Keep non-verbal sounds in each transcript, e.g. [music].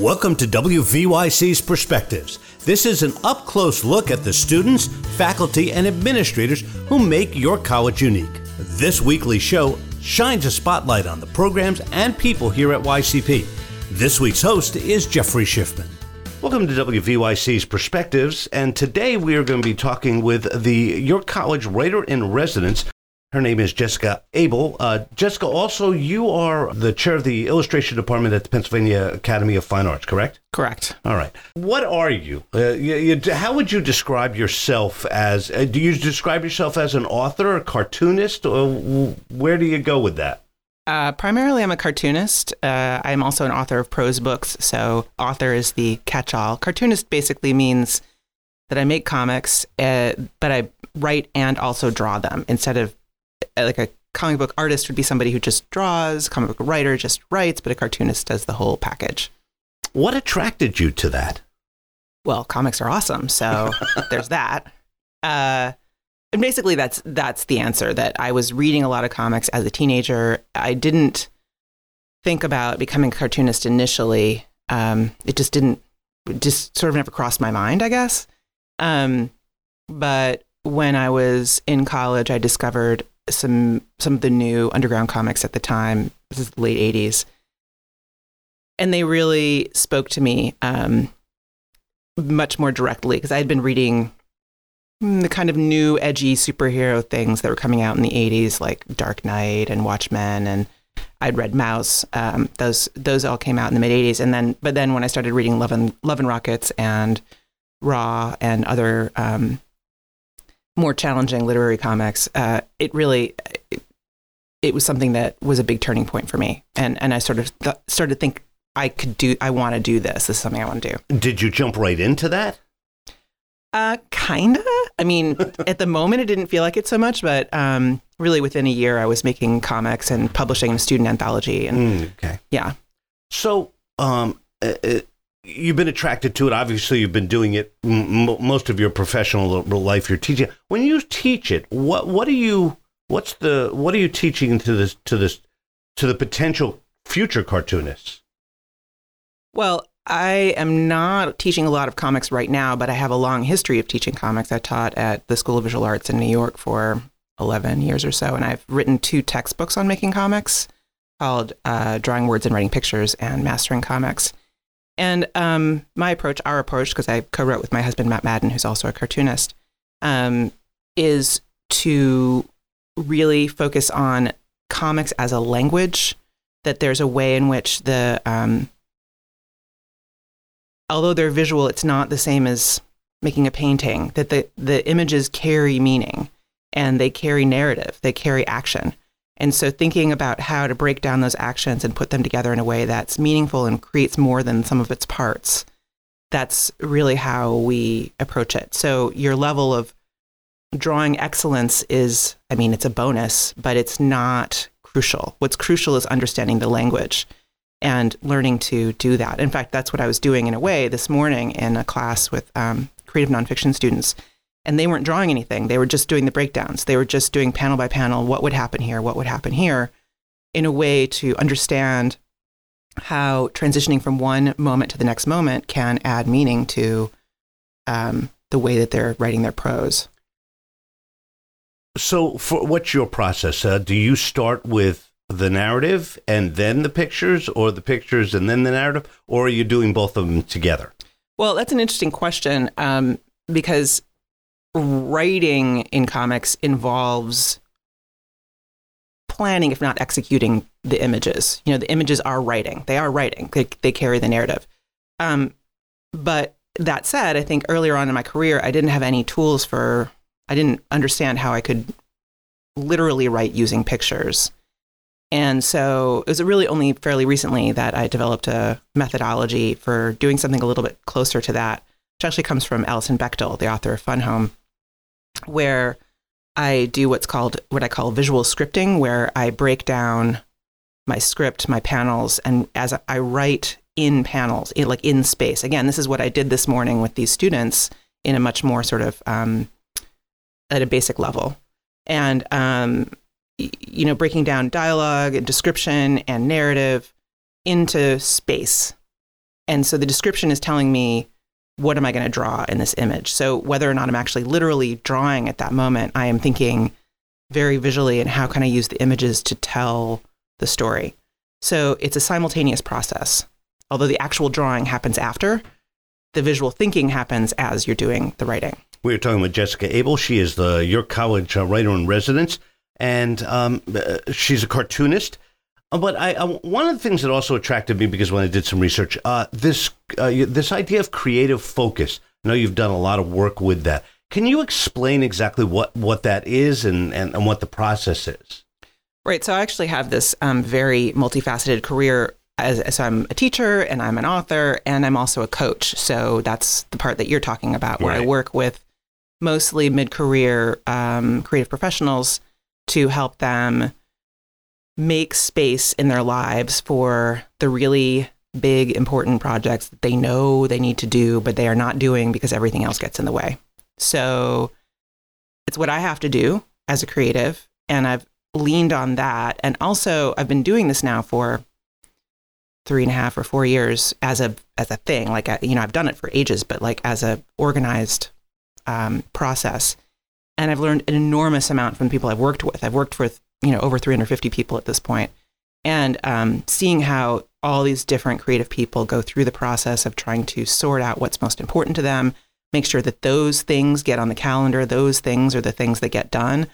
Welcome to WVYC's Perspectives. This is an up close look at the students, faculty, and administrators who make your college unique. This weekly show shines a spotlight on the programs and people here at YCP. This week's host is Jeffrey Schiffman. Welcome to WVYC's Perspectives, and today we are going to be talking with the York College writer in residence, her name is Jessica Abel. Uh, Jessica, also, you are the chair of the illustration department at the Pennsylvania Academy of Fine Arts, correct? Correct. All right. What are you? Uh, you, you how would you describe yourself as? Uh, do you describe yourself as an author, a cartoonist, or where do you go with that? Uh, primarily, I'm a cartoonist. Uh, I'm also an author of prose books. So, author is the catch all. Cartoonist basically means that I make comics, uh, but I write and also draw them instead of like a comic book artist would be somebody who just draws, comic book writer just writes, but a cartoonist does the whole package. What attracted you to that? Well, comics are awesome, so [laughs] there's that. Uh, and basically, that's that's the answer. That I was reading a lot of comics as a teenager. I didn't think about becoming a cartoonist initially. Um, it just didn't, it just sort of never crossed my mind, I guess. Um, but when I was in college, I discovered some some of the new underground comics at the time. This is the late '80s, and they really spoke to me um, much more directly because I had been reading the kind of new edgy superhero things that were coming out in the '80s, like Dark Knight and Watchmen, and I'd read Maus. Um, those those all came out in the mid '80s, and then but then when I started reading Love and Love and Rockets and Raw and other um, more challenging literary comics, uh, it really it, it, was something that was a big turning point for me, and and I sort of th- started to think I could do, I want to do this. This is something I want to do. Did you jump right into that? Uh, kinda. I mean, [laughs] at the moment, it didn't feel like it so much, but um, really within a year, I was making comics and publishing a student anthology, and mm, okay, yeah. So, um, uh, uh you've been attracted to it. Obviously, you've been doing it m- most of your professional life. You're teaching. When you teach it, what what are you? What's the what are you teaching to this to this to the potential future cartoonists? Well, I am not teaching a lot of comics right now, but I have a long history of teaching comics. I taught at the School of Visual Arts in New York for 11 years or so, and I've written two textbooks on making comics called uh, Drawing Words and Writing Pictures and Mastering Comics. And um, my approach, our approach, because I co wrote with my husband, Matt Madden, who's also a cartoonist, um, is to really focus on comics as a language, that there's a way in which the, um, although they're visual, it's not the same as making a painting, that the, the images carry meaning and they carry narrative, they carry action. And so thinking about how to break down those actions and put them together in a way that's meaningful and creates more than some of its parts. That's really how we approach it. So your level of drawing excellence is, I mean, it's a bonus, but it's not crucial. What's crucial is understanding the language and learning to do that. In fact, that's what I was doing in a way this morning in a class with um, creative nonfiction students and they weren't drawing anything. They were just doing the breakdowns. They were just doing panel by panel what would happen here, what would happen here, in a way to understand how transitioning from one moment to the next moment can add meaning to um, the way that they're writing their prose. So, for what's your process? Uh, do you start with the narrative and then the pictures, or the pictures and then the narrative, or are you doing both of them together? Well, that's an interesting question um, because writing in comics involves planning, if not executing the images. You know, the images are writing. They are writing. They, they carry the narrative. Um, but that said, I think earlier on in my career, I didn't have any tools for, I didn't understand how I could literally write using pictures. And so it was really only fairly recently that I developed a methodology for doing something a little bit closer to that, which actually comes from Alison Bechdel, the author of Fun Home where I do what's called what I call visual scripting, where I break down my script, my panels, and as I write in panels, in, like in space. Again, this is what I did this morning with these students in a much more sort of um, at a basic level, and um, you know, breaking down dialogue and description and narrative into space and so the description is telling me what am I going to draw in this image. So whether or not I'm actually literally drawing at that moment, I am thinking very visually and how can I use the images to tell the story. So it's a simultaneous process. Although the actual drawing happens after, the visual thinking happens as you're doing the writing. We are talking with Jessica Abel. She is the York College uh, writer in residence, and um, uh, she's a cartoonist. Uh, but I, I, one of the things that also attracted me because when I did some research, uh, this uh, this idea of creative focus. I know you've done a lot of work with that. Can you explain exactly what, what that is and, and, and what the process is? Right. So I actually have this um, very multifaceted career. As, so I'm a teacher and I'm an author and I'm also a coach. So that's the part that you're talking about, where right. I work with mostly mid-career um, creative professionals to help them make space in their lives for the really big, important projects that they know they need to do, but they are not doing because everything else gets in the way. So it's what I have to do as a creative. And I've leaned on that. And also, I've been doing this now for three and a half or four years as a as a thing. Like you know, I've done it for ages, but like as a organized um, process. And I've learned an enormous amount from people I've worked with. I've worked with you know over 350 people at this point, and um, seeing how all these different creative people go through the process of trying to sort out what's most important to them, make sure that those things get on the calendar, those things are the things that get done,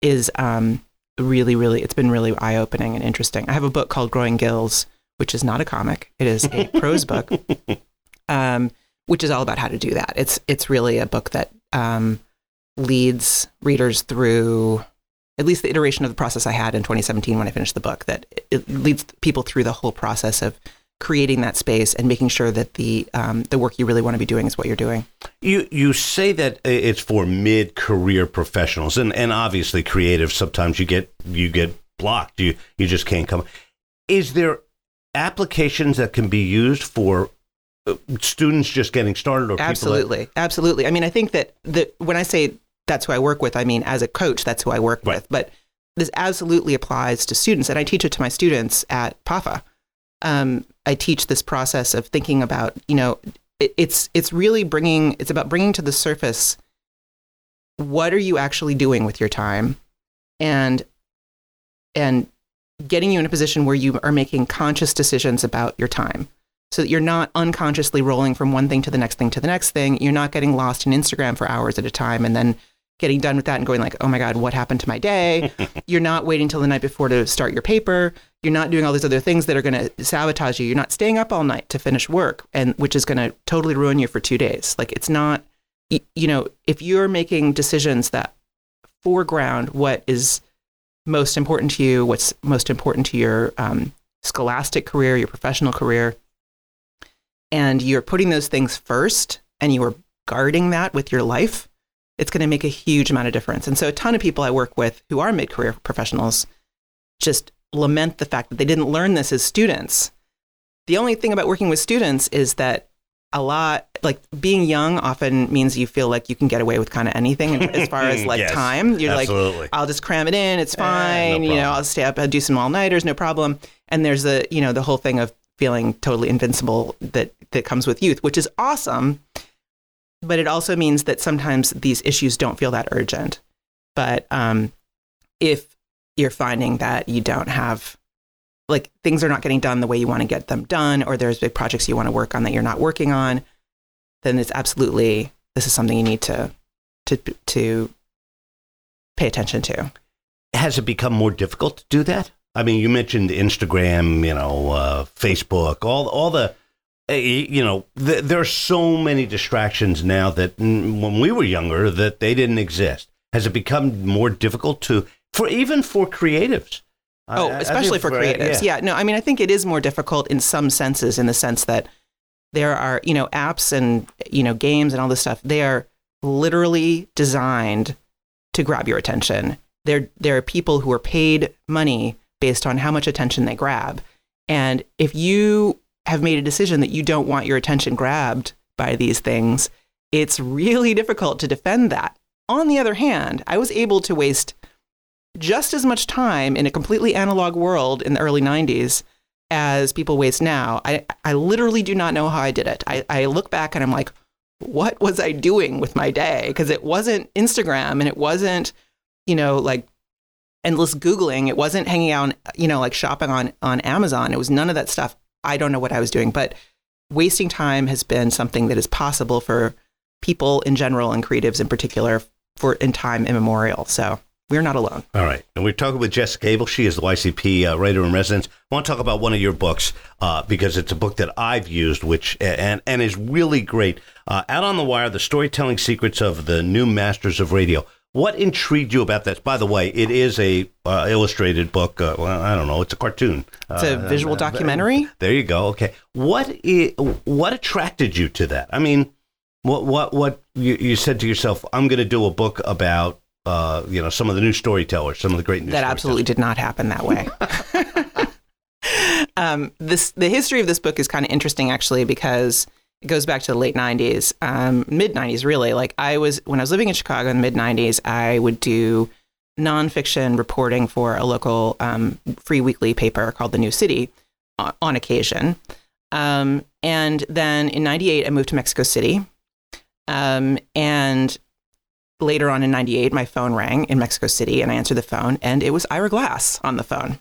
is um, really, really, it's been really eye opening and interesting. I have a book called Growing Gills, which is not a comic, it is a [laughs] prose book, um, which is all about how to do that. It's, it's really a book that um, leads readers through at least the iteration of the process I had in 2017 when I finished the book, that it leads people through the whole process of creating that space and making sure that the um, the work you really want to be doing is what you're doing. You you say that it's for mid career professionals, and and obviously creative. Sometimes you get you get blocked. You you just can't come. Is there applications that can be used for uh, students just getting started or absolutely that- absolutely i mean i think that the when i say that's who i work with. I mean as a coach that's who i work right. with. But this absolutely applies to students. And i teach it to my students at PAFA um, I teach this process of thinking about, you know, it, it's it's really bringing it's about bringing to the surface what are you actually doing with your time, and and getting you in a position where you are making conscious decisions about your time. So that you're not unconsciously rolling from one thing to the next thing to the next thing. You're not getting lost in Instagram for hours at a time and then getting done with that and going like, "Oh my god, what happened to my day?" [laughs] you're not waiting till the night before to start your paper. You're not doing all these other things that are going to sabotage you. You're not staying up all night to finish work and which is going to totally ruin you for 2 days. Like it's not you know, if you're making decisions that foreground what is most important to you, what's most important to your um, scholastic career, your professional career, and you're putting those things first and you are guarding that with your life, it's going to make a huge amount of difference. And so a ton of people I work with who are mid-career professionals just lament the fact that they didn't learn this as students. The only thing about working with students is that a lot like being young often means you feel like you can get away with kind of anything as far as [laughs] like yes, time. You're absolutely. like, I'll just cram it in. It's fine. Eh, no you know, I'll stay up, I'll do some all nighters, no problem. And there's the, you know, the whole thing of feeling totally invincible that, that comes with youth, which is awesome but it also means that sometimes these issues don't feel that urgent. But um, if you're finding that you don't have, like, things are not getting done the way you want to get them done, or there's big projects you want to work on that you're not working on, then it's absolutely this is something you need to to to pay attention to. Has it become more difficult to do that? I mean, you mentioned Instagram, you know, uh, Facebook, all all the Eh, you know, th- there are so many distractions now that when we were younger that they didn't exist. Has it become more difficult to for even for creatives? Oh, I, especially I for, for, creatives. Yeah. yeah. No, I mean, I think it is more difficult in some senses, in the sense that there are, you know, apps and you know games and all this stuff. They are literally designed to grab your attention. There, there are people who are paid money based on how much attention they grab. And if you have made a decision that you don't want your attention grabbed by these things, it's really difficult to defend that. On the other hand, I was able to waste just as much time in a completely analog world in the early 90s as people waste now, I, I literally do not know how I did it. I, I look back and I'm like, what was I doing with my day? Because it wasn't Instagram and it wasn't, you know, like endless Googling. It wasn't hanging out, you know, like shopping on, on Amazon. It was none of that stuff. I don't know what I was doing, but wasting time has been something that is possible for people in general and creatives in particular for in time immemorial. So we're not alone. All right. And we're talking with Jessica Abel. She is the YCP uh, writer in residence. I want to talk about one of your books uh, because it's a book that I've used, which and, and is really great. Uh, Out on the Wire, The Storytelling Secrets of the New Masters of Radio. What intrigued you about that? By the way, it is a uh, illustrated book. Uh, well, I don't know. It's a cartoon. It's a Uh, visual uh, documentary. There you go. Okay. What i- what attracted you to that? I mean, what what what you, you said to yourself? I'm going to do a book about uh, you know some of the new storytellers, some of the great new. that absolutely did not happen that way. [laughs] [laughs] um, this the history of this book is kind of interesting actually because it goes back to the late '90s, um, mid '90s really. Like I was when I was living in Chicago in the mid '90s, I would do nonfiction reporting for a local um, free weekly paper called The New City on, on occasion. Um, and then in '98, I moved to Mexico City, um, and later on in 98 my phone rang in mexico city and i answered the phone and it was ira glass on the phone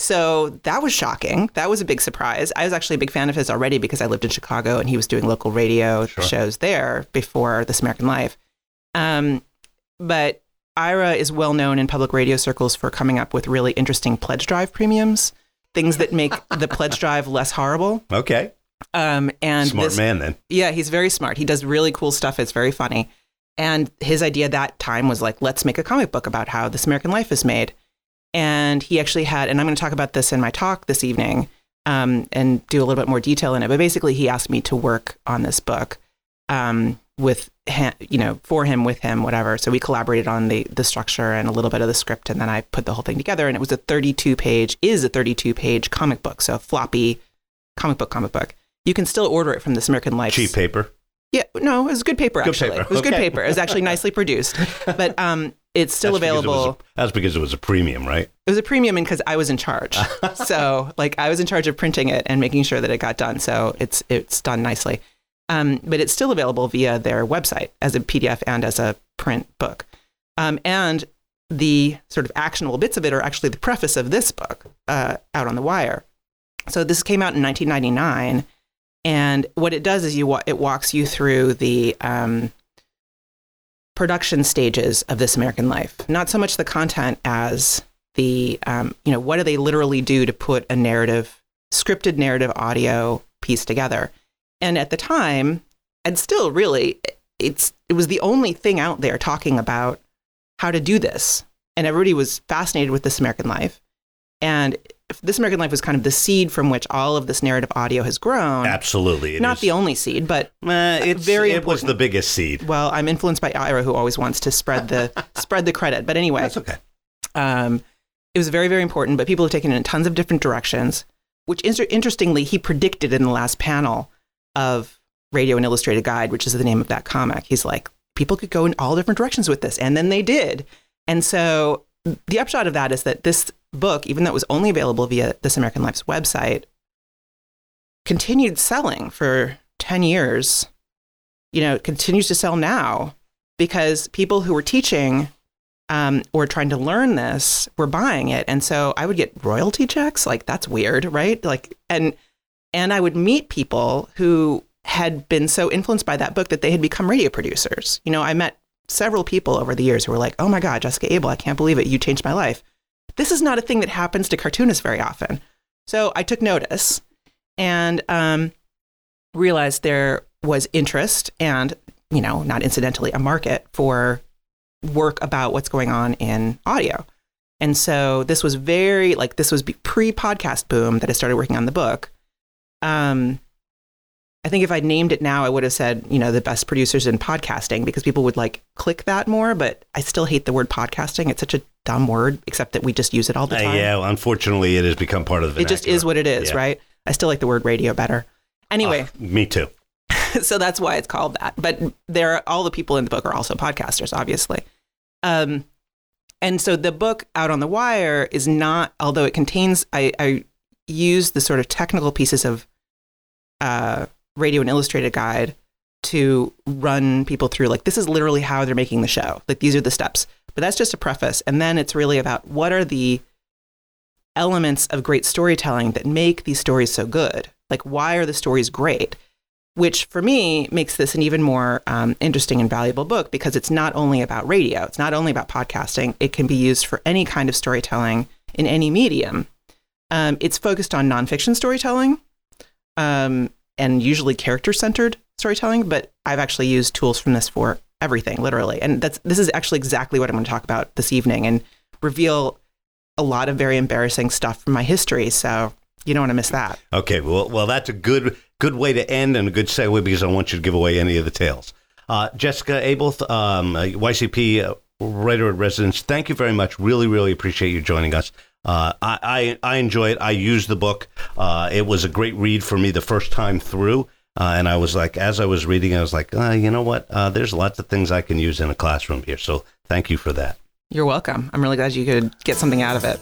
so that was shocking that was a big surprise i was actually a big fan of his already because i lived in chicago and he was doing local radio Sure. shows there before this american life um, but ira is well known in public radio circles for coming up with really interesting pledge drive premiums things that make the [laughs] pledge drive less horrible Okay. um, and Smart this, man then. yeah, he's very smart. He does really cool stuff. It's very funny. And his idea that time was like, let's make a comic book about how this American life is made. And he actually had, and I'm going to talk about this in my talk this evening um, and do a little bit more detail in it. But basically, he asked me to work on this book um, with him, you know, for him, with him, whatever. So we collaborated on the the structure and a little bit of the script, and then I put the whole thing together. And it was a 32 page, is a 32 page comic book, so floppy comic book, comic book. You can still order it from This American Life. Cheap paper. Yeah, no, it was good paper Actually, Good paper, It was good paper. It was actually nicely produced, [laughs] but um, it's still That's because it available. a- That's because it was a premium, right? It was a premium and because I was in charge. [laughs] so like I was in charge of printing it and making sure that it got done. So it's it's done nicely. Um, but it's still available via their website as a PDF and as a print book. Um, and the sort of actionable bits of it are actually the preface of this book, uh, Out on the Wire. So this came out in 1999, and what it does is you wa- it walks you through the um, production stages of this American life. Not so much the content as the um, you know what do they literally do to put a narrative, scripted narrative audio piece together. And at the time, and still really, it's it was the only thing out there talking about how to do this, and everybody was fascinated with this American life. And this American life was kind of the seed from which all of this narrative audio has grown. Absolutely. it Not is. the only seed, but Uh, it's, very It was the biggest seed. well, I'm influenced by Ira, who always wants to spread the [laughs] spread the credit. But anyway, That's okay. um, it was very, very important, but people have taken it in tons of different directions, which inter- interestingly, he predicted in the last panel of Radio: An Illustrated Guide, which is the name of that comic. He's like, people could go in all different directions with this. And then they did. And so the upshot of that is that this book, even though it was only available via This American Life's website, continued selling for 10 years. You know, it continues to sell now because people who were teaching um, or trying to learn this were buying it. And so I would get royalty checks. Like, that's weird, right? Like, and, and I would meet people who had been so influenced by that book that they had become radio producers. You know, I met several people over the years who were like, oh my God, Jessica Abel, I can't believe it. You changed my life. This is not a thing that happens to cartoonists very often. So I took notice and um, realized there was interest and, you know, not incidentally, a market for work about what's going on in audio. And so this was very like this was pre podcast boom that I started working on the book. Um, I think if I'd named it now, I would have said, you know, the best producers in podcasting because people would like click that more. But I still hate the word podcasting. It's such a dumb word, except that we just use it all the Uh, time. yeah, well, unfortunately, it has become part of the it just is what it is, Yeah. right? I still like the word radio better. Anyway, Uh, me too. [laughs] so that's why it's called that. But there, are, all the people in the book are also podcasters, obviously. Um, and so the book Out on the Wire is not, although it contains, I, I use the sort of technical pieces of uh, Radio: An Illustrated Guide to run people through like this is literally how they're making the show like these are the steps but that's just a preface. And then it's really about what are the elements of great storytelling that make these stories so good? Like why are the stories great? Which for me makes this an even more um, interesting and valuable book because it's not only about radio it's not only about podcasting. It can be used for any kind of storytelling in any medium. Um, it's focused on nonfiction storytelling um, and usually character centered storytelling, but I've actually used tools from this for everything, literally. And that's this is actually exactly what I'm going to talk about this evening and reveal a lot of very embarrassing stuff from my history. So you don't want to miss that. Okay, well, well, that's a good good way to end and a good segue because I want you to give away any of the tales. Uh, Jessica Abel, um, YCP uh, writer in residence, thank you very much. Really, really appreciate you joining us. Uh, I, I, I enjoy it. I use the book. Uh, it was a great read for me the first time through. Uh, and I was like, as I was reading, I was like, uh, you know what? Uh, there's lots of things I can use in a classroom here. So thank you for that. You're welcome. I'm really glad you could get something out of it.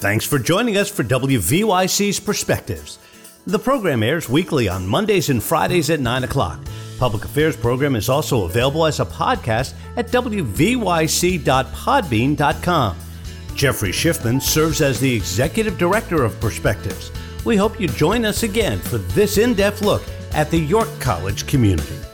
Thanks for joining us for WVYC's Perspectives. The program airs weekly on Mondays and Fridays at 9 o'clock. Public Affairs program is also available as a podcast at wvyc.podbean.com. Jeffrey Schiffman serves as the Executive Director of Perspectives. We hope you join us again for this in depth look at the York College community.